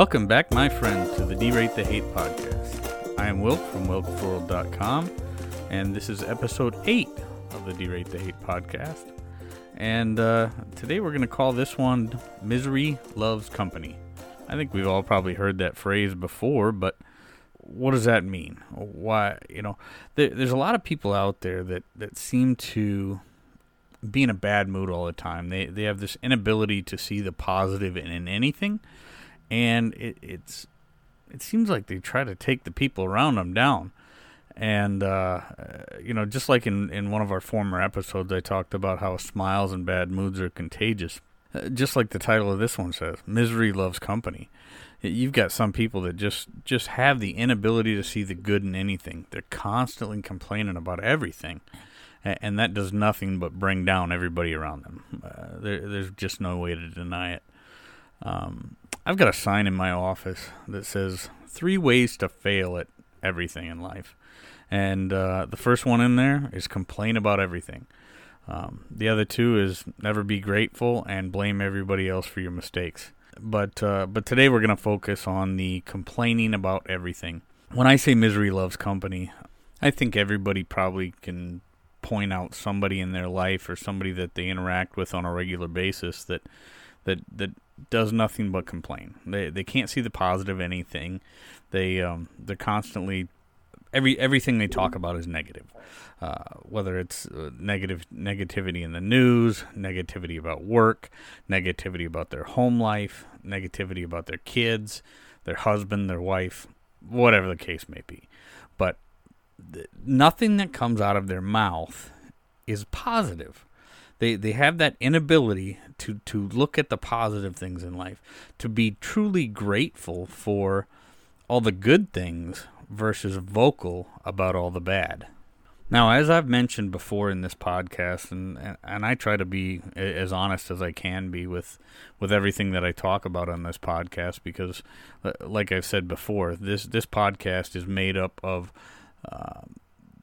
Welcome back, my friend, to the D-Rate the Hate podcast. I am Wilk from wilkworld.com, and this is episode 8 of the D-Rate the Hate podcast. And uh, today we're going to call this one Misery Loves Company. I think we've all probably heard that phrase before, but what does that mean? Why, you know, there, there's a lot of people out there that, that seem to be in a bad mood all the time. They, they have this inability to see the positive in, in anything and it, it's it seems like they try to take the people around them down. And uh, you know, just like in in one of our former episodes, I talked about how smiles and bad moods are contagious. Uh, just like the title of this one says, "Misery loves company." You've got some people that just just have the inability to see the good in anything. They're constantly complaining about everything, and that does nothing but bring down everybody around them. Uh, there, there's just no way to deny it. Um, I've got a sign in my office that says three ways to fail at everything in life. And uh, the first one in there is complain about everything. Um, the other two is never be grateful and blame everybody else for your mistakes. But uh, but today we're going to focus on the complaining about everything. When I say misery loves company, I think everybody probably can point out somebody in their life or somebody that they interact with on a regular basis that that that does nothing but complain. They they can't see the positive anything. They um they're constantly every everything they talk about is negative. Uh, whether it's uh, negative negativity in the news, negativity about work, negativity about their home life, negativity about their kids, their husband, their wife, whatever the case may be. But th- nothing that comes out of their mouth is positive. They they have that inability to to look at the positive things in life, to be truly grateful for all the good things versus vocal about all the bad. Now, as I've mentioned before in this podcast, and and I try to be as honest as I can be with with everything that I talk about on this podcast, because, uh, like I've said before, this this podcast is made up of uh,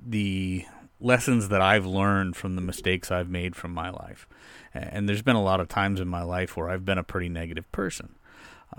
the lessons that I've learned from the mistakes I've made from my life. And there's been a lot of times in my life where I've been a pretty negative person.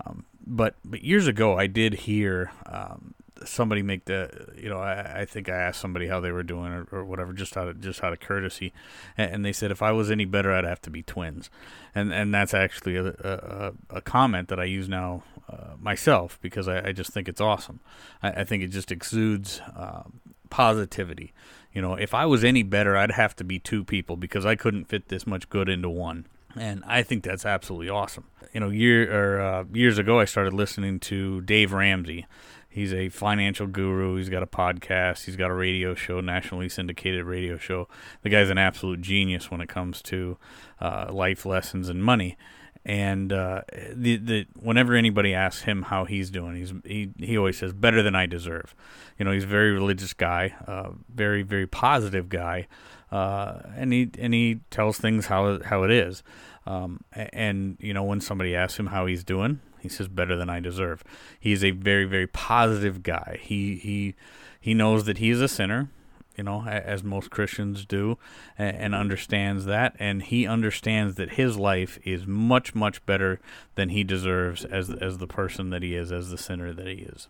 Um, but but years ago, I did hear um, somebody make the you know I, I, think I asked somebody how they were doing or, or, whatever just out of just out of courtesy, and, they said if I was any better, I'd have to be twins, and and that's actually a a, a comment that I use now uh, myself because I, I, just think it's awesome. I, I think it just exudes uh, positivity. You know, if I was any better, I'd have to be two people because I couldn't fit this much good into one. And I think that's absolutely awesome. You know, year or uh, years ago, I started listening to Dave Ramsey. He's a financial guru. He's got a podcast. He's got a radio show, nationally syndicated radio show. The guy's an absolute genius when it comes to uh, life lessons and money and uh, the the whenever anybody asks him how he's doing, he's he he always says better than I deserve. You know, he's a very religious guy, uh, very very positive guy, uh, and he and he tells things how how it is. Um, and you know, when somebody asks him how he's doing, he says better than I deserve. He's a very very positive guy. He he he knows that he is a sinner you know, as most Christians do, and understands that. And he understands that his life is much, much better than he deserves as as the person that he is, as the sinner that he is.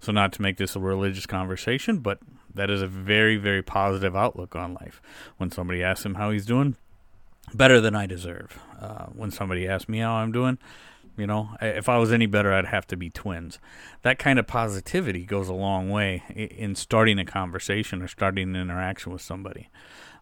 So, not to make this a religious conversation, but that is a very, very positive outlook on life. When somebody asks him how he's doing, better than I deserve. Uh, when somebody asks me how I'm doing, you know, if I was any better, I'd have to be twins. That kind of positivity goes a long way in starting a conversation or starting an interaction with somebody.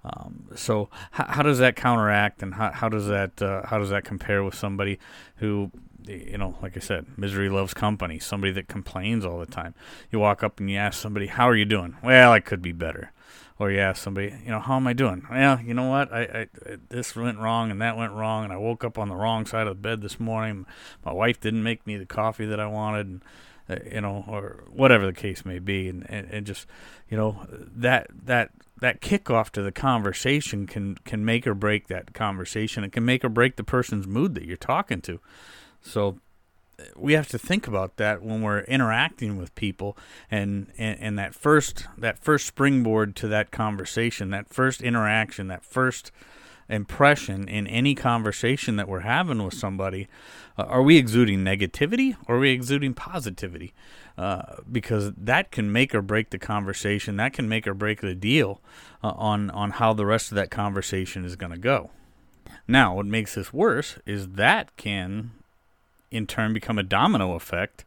Um, so, how, how, does that counteract, and how, how does that uh, how does that compare with somebody who, you know, like I said, misery loves company. Somebody that complains all the time. You walk up and you ask somebody, "How are you doing?" Well, I could be better or you ask somebody, you know, how am I doing? Well, you know what? I, I, I, this went wrong and that went wrong, and I woke up on the wrong side of the bed this morning. My wife didn't make me the coffee that I wanted, and uh, you know, or whatever the case may be, and, and, and just, you know, that that that kickoff to the conversation can can make or break that conversation. It can make or break the person's mood that you're talking to. So we have to think about that when we're interacting with people and, and, and that first that first springboard to that conversation that first interaction that first impression in any conversation that we're having with somebody, uh, are we exuding negativity or are we exuding positivity? Uh, because that can make or break the conversation. That can make or break the deal uh, on on how the rest of that conversation is going to go. Now, what makes this worse is that can, in turn, become a domino effect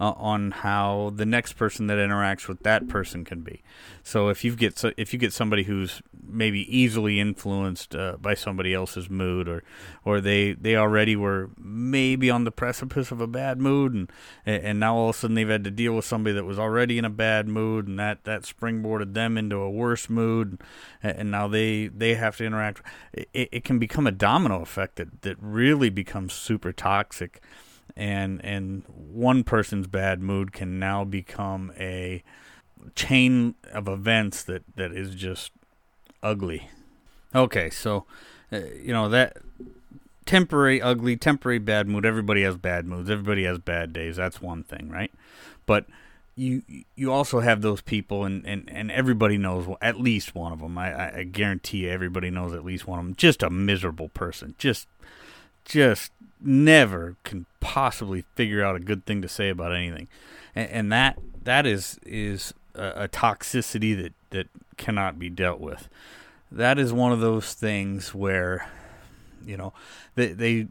uh, on how the next person that interacts with that person can be. So if you get so, if you get somebody who's maybe easily influenced uh, by somebody else's mood, or or they they already were maybe on the precipice of a bad mood, and and now all of a sudden they've had to deal with somebody that was already in a bad mood, and that that springboarded them into a worse mood, and, now they they have to interact. It, it can become a domino effect that that really becomes super toxic and and one person's bad mood can now become a chain of events that that is just ugly. Okay, so uh, you know that temporary ugly, temporary bad mood. Everybody has bad moods. Everybody has bad days. That's one thing, right? But you you also have those people, and, and, and everybody knows at least one of them. I, I guarantee you, everybody knows at least one of them. Just a miserable person. Just just never can possibly figure out a good thing to say about anything, and, and that that is is a, a, toxicity that that cannot be dealt with. That is one of those things where, you know, they they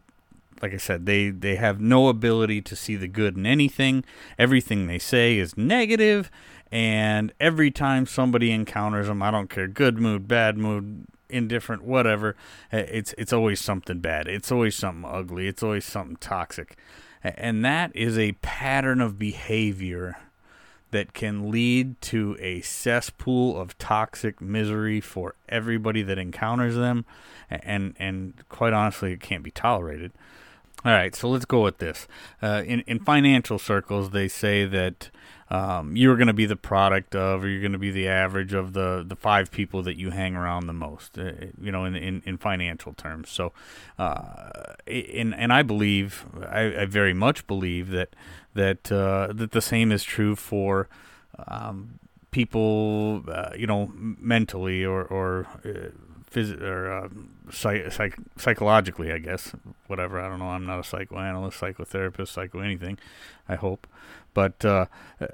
like I said, they they have no ability to see the good in anything. Everything they say is negative, and every time somebody encounters them, I don't care, good mood, bad mood, indifferent, whatever. Eh, it's it's always something bad. It's always something ugly. It's always something toxic, and that is a pattern of behavior that can lead to a cesspool of toxic misery for everybody that encounters them, and and quite honestly, it can't be tolerated. All right, so let's go with this. Uh, in in financial circles, they say that um, you're going to be the product of, or you're going to be the average of the, the five people that you hang around the most, uh, you know, in, in, in, financial terms. So, uh, in, and I believe, I, I, very much believe that that uh, that the same is true for um, people, uh, you know, mentally or or uh, phys- or um, psych- psych- psychologically, I guess. Whatever. I don't know. I'm not a psychoanalyst, psychotherapist, psycho anything. I hope. But uh, uh,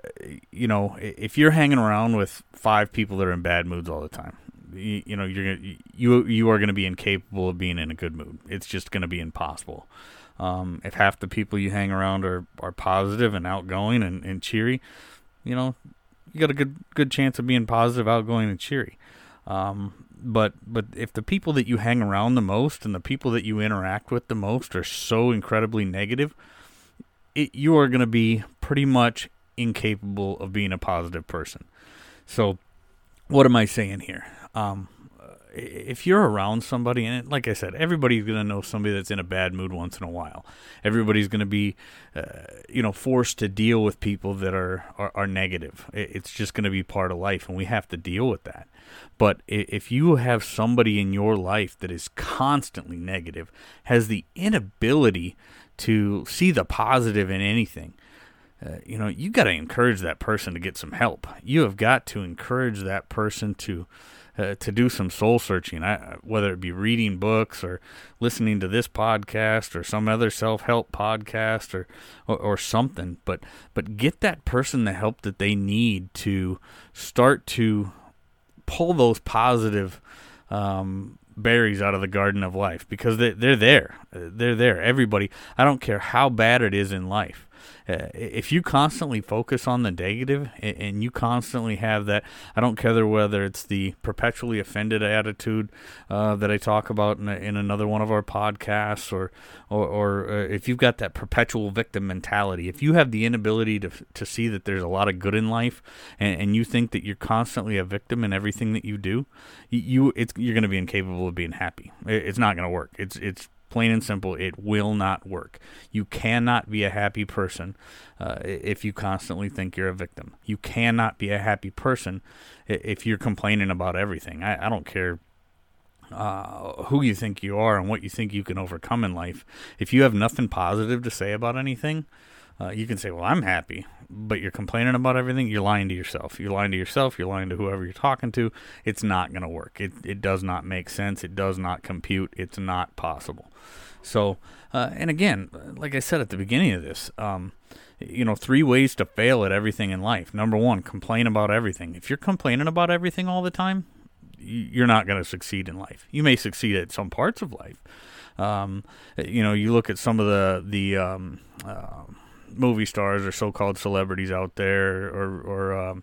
you know, if you're hanging around with five people that are in bad moods all the time, you, you know you're gonna, you you are going to be incapable of being in a good mood. It's just going to be impossible. Um, if half the people you hang around are, are positive and outgoing and, and cheery, you know, you got a good good chance of being positive, outgoing, and cheery. Um, but but if the people that you hang around the most and the people that you interact with the most are so incredibly negative, it, you are going to be pretty much incapable of being a positive person. So, what am I saying here? Um, if you're around somebody, and like I said, everybody's going to know somebody that's in a bad mood once in a while. Everybody's going to be, uh, you know, forced to deal with people that are are, are negative. It's just going to be part of life, and we have to deal with that. But if you have somebody in your life that is constantly negative, has the inability to see the positive in anything, uh, you know, you got to encourage that person to get some help. You have got to encourage that person to uh, to do some soul searching, I, whether it be reading books or listening to this podcast or some other self help podcast or, or, or something. But but get that person the help that they need to start to pull those positive um, berries out of the garden of life because they, they're there. They're there. Everybody. I don't care how bad it is in life. Uh, if you constantly focus on the negative and you constantly have that, I don't care whether it's the perpetually offended attitude uh, that I talk about in, in, another one of our podcasts, or or, or uh, if you've got that perpetual victim mentality, if you have the inability to to see that there's a lot of good in life, and, and you think that you're constantly a victim in everything that you do, you, you you're going to be incapable of being happy. It's not going to work. It's it's Plain and simple, it will not work. You cannot be a happy person uh, if you constantly think you're a victim. You cannot be a happy person if you're complaining about everything. I, I don't care uh, who you think you are and what you think you can overcome in life. If you have nothing positive to say about anything, Uh, you can say, "Well, I'm happy," but you're complaining about everything. You're lying to yourself. You're lying to yourself. You're lying to whoever you're talking to. It's not going to work. It it does not make sense. It does not compute. It's not possible. So, uh, and again, like I said at the beginning of this, um, you know, three ways to fail at everything in life. Number one, complain about everything. If you're complaining about everything all the time, you're not going to succeed in life. You may succeed at some parts of life. Um, you know, you look at some of the the um, uh, movie stars or so-called celebrities out there, or or um,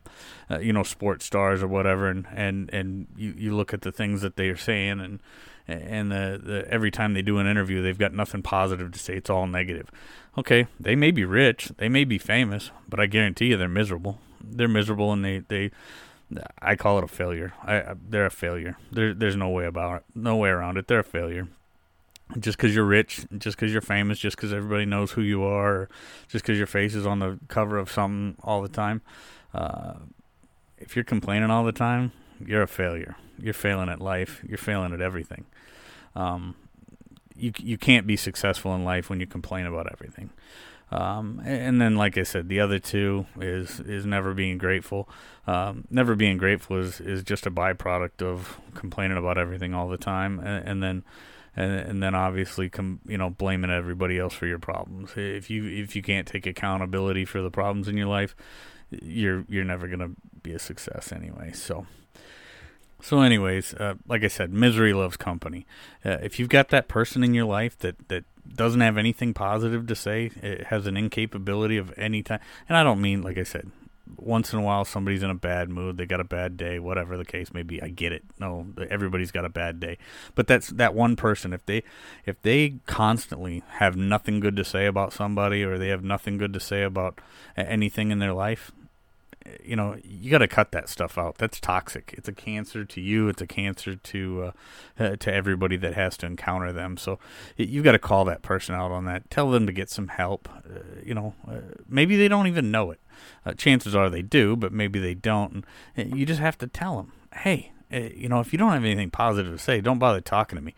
uh, you know, sports stars or whatever, and and and you you look at the things that they are saying and and the, the every time they do an interview, they've got nothing positive to say. It's all negative. Okay, they may be rich, they may be famous, but I guarantee you they're miserable. They're miserable, and they they. I call it a failure. I, they're a failure. There, there's no way about it. No way around it. They're a failure. Just because you're rich, just because you're famous, just because everybody knows who you are, just because your face is on the cover of something all the time. Uh, if you're complaining all the time, you're a failure. You're failing at life. You're failing at everything. Um, you you can't be successful in life when you complain about everything. Um, and then, like I said, the other two is is never being grateful. Um, never being grateful is, is just a byproduct of complaining about everything all the time, and, and then and, and then obviously com, you know blaming everybody else for your problems. If you if you can't take accountability for the problems in your life, you're you're never gonna be a success anyway. So. So, anyways, uh, like I said, misery loves company. Uh, if you've got that person in your life that, that doesn't have anything positive to say, it has an incapability of any time, and I don't mean, like I said, once in a while somebody's in a bad mood, they got a bad day, whatever the case may be. I get it. No, everybody's got a bad day, but that's that one person. If they if they constantly have nothing good to say about somebody, or they have nothing good to say about anything in their life, you know, you got to cut that stuff out. That's toxic. It's a cancer to you. It's a cancer to uh, uh, to everybody that has to encounter them. So you've got to call that person out on that. Tell them to get some help. Uh, you know, uh, maybe they don't even know it. Uh, chances are they do, but maybe they don't. And uh, you just have to tell them, hey, you know, if you don't have anything positive to say, don't bother talking to me,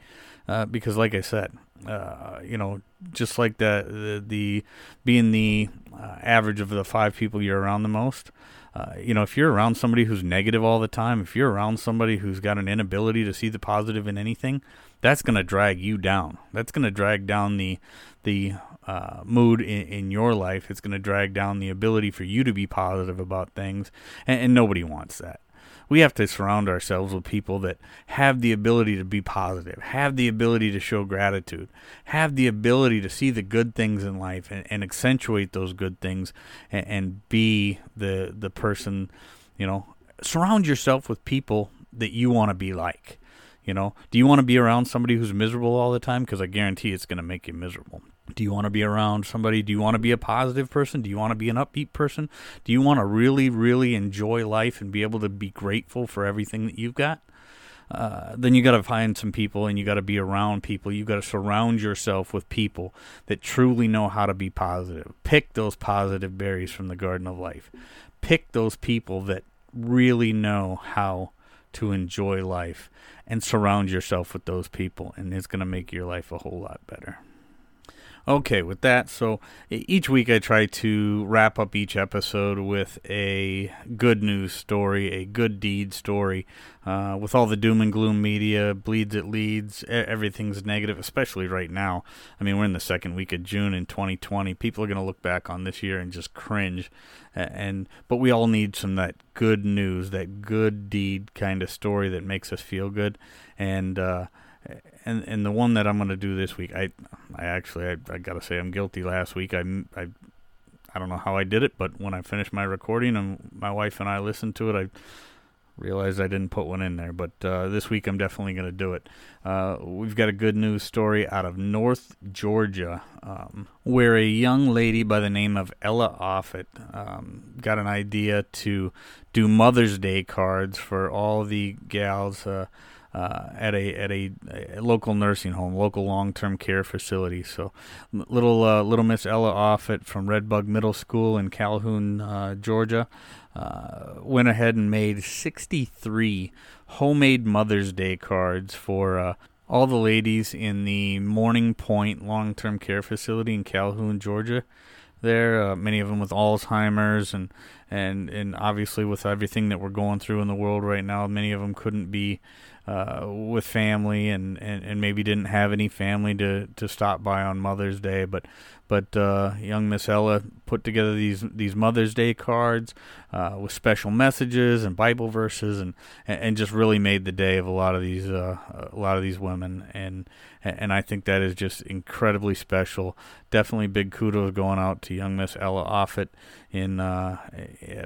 because, like I said, uh, you know, just like the the, the being the uh, average of the five people you're around the most uh, you know, if you're around somebody who's negative all the time, if you're around somebody who's got an inability to see the positive in anything, that's going to drag you down. That's going to drag down the the uh, mood in, in, your life. It's going to drag down the ability for you to be positive about things, and, and nobody wants that we have to surround ourselves with people that have the ability to be positive, have the ability to show gratitude, have the ability to see the good things in life and, and accentuate those good things and, and be the the person, you know, surround yourself with people that you want to be like. You know, do you want to be around somebody who's miserable all the time? Because I guarantee it's going to make you miserable. Do you want to be around somebody? Do you want to be a positive person? Do you want to be an upbeat person? Do you want to really, really enjoy life and be able to be grateful for everything that you've got? Uh, then you got to find some people and you got to be around people. You got to surround yourself with people that truly know how to be positive. Pick those positive berries from the garden of life. Pick those people that really know how to enjoy life and surround yourself with those people, and it's going to make your life a whole lot better. Okay, with that, so each week I try to wrap up each episode with a good news story, a good deed story. Uh, with all the doom and gloom media, bleeds it leads, everything's negative, especially right now. I mean, we're in the second week of June in 2020. People are going to look back on this year and just cringe. And but we all need some that good news, that good deed kind of story that makes us feel good. And uh, and and the one that I'm going to do this week, I I actually I, I got to say I'm guilty. Last week I I I don't know how I did it, but when I finished my recording and my wife and I listened to it, I realized I didn't put one in there. But uh, this week I'm definitely going to do it. Uh, we've got a good news story out of North Georgia, um, where a young lady by the name of Ella Offit um, got an idea to do Mother's Day cards for all the gals. Uh, uh, at a at a, a, local nursing home, local long term care facility. So, little uh, little Miss Ella Offit from Red Bud Middle School in Calhoun, uh, Georgia, uh, went ahead and made 63 homemade Mother's Day cards for uh, all the ladies in the Morning Pointe long term care facility in Calhoun, Georgia. there. Uh, many of them with Alzheimer's and and and obviously with everything that we're going through in the world right now, many of them couldn't be uh, with family and, and, and maybe didn't have any family to, to stop by on Mother's Day. But but uh, young Miss Ella put together these these Mother's Day cards uh, with special messages and Bible verses, and and just really made the day of a lot of these uh, a lot of these women, and and I think that is just incredibly special. Definitely big kudos going out to young Miss Ella Offit in uh,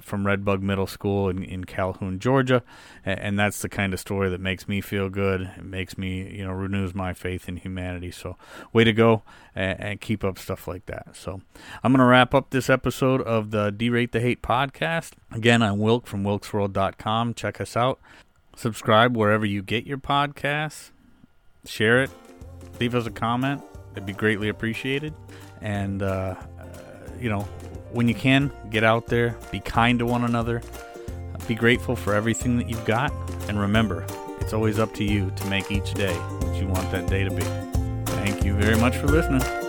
from Red Bud Middle School in, in Calhoun, Georgia, and that's the kind of story that makes me feel good. It makes me you know renews my faith in humanity. So way to go, and, and keep up stuff like like that. So I'm going to wrap up this episode of the Derate the Hate podcast. Again, I'm Wilk from wilksworld.com. Check us out. Subscribe wherever you get your podcasts. Share it. Leave us a comment. It'd be greatly appreciated. And, uh, uh, you know, when you can, get out there, be kind to one another, be grateful for everything that you've got. And remember, it's always up to you to make each day what you want that day to be. Thank you very much for listening.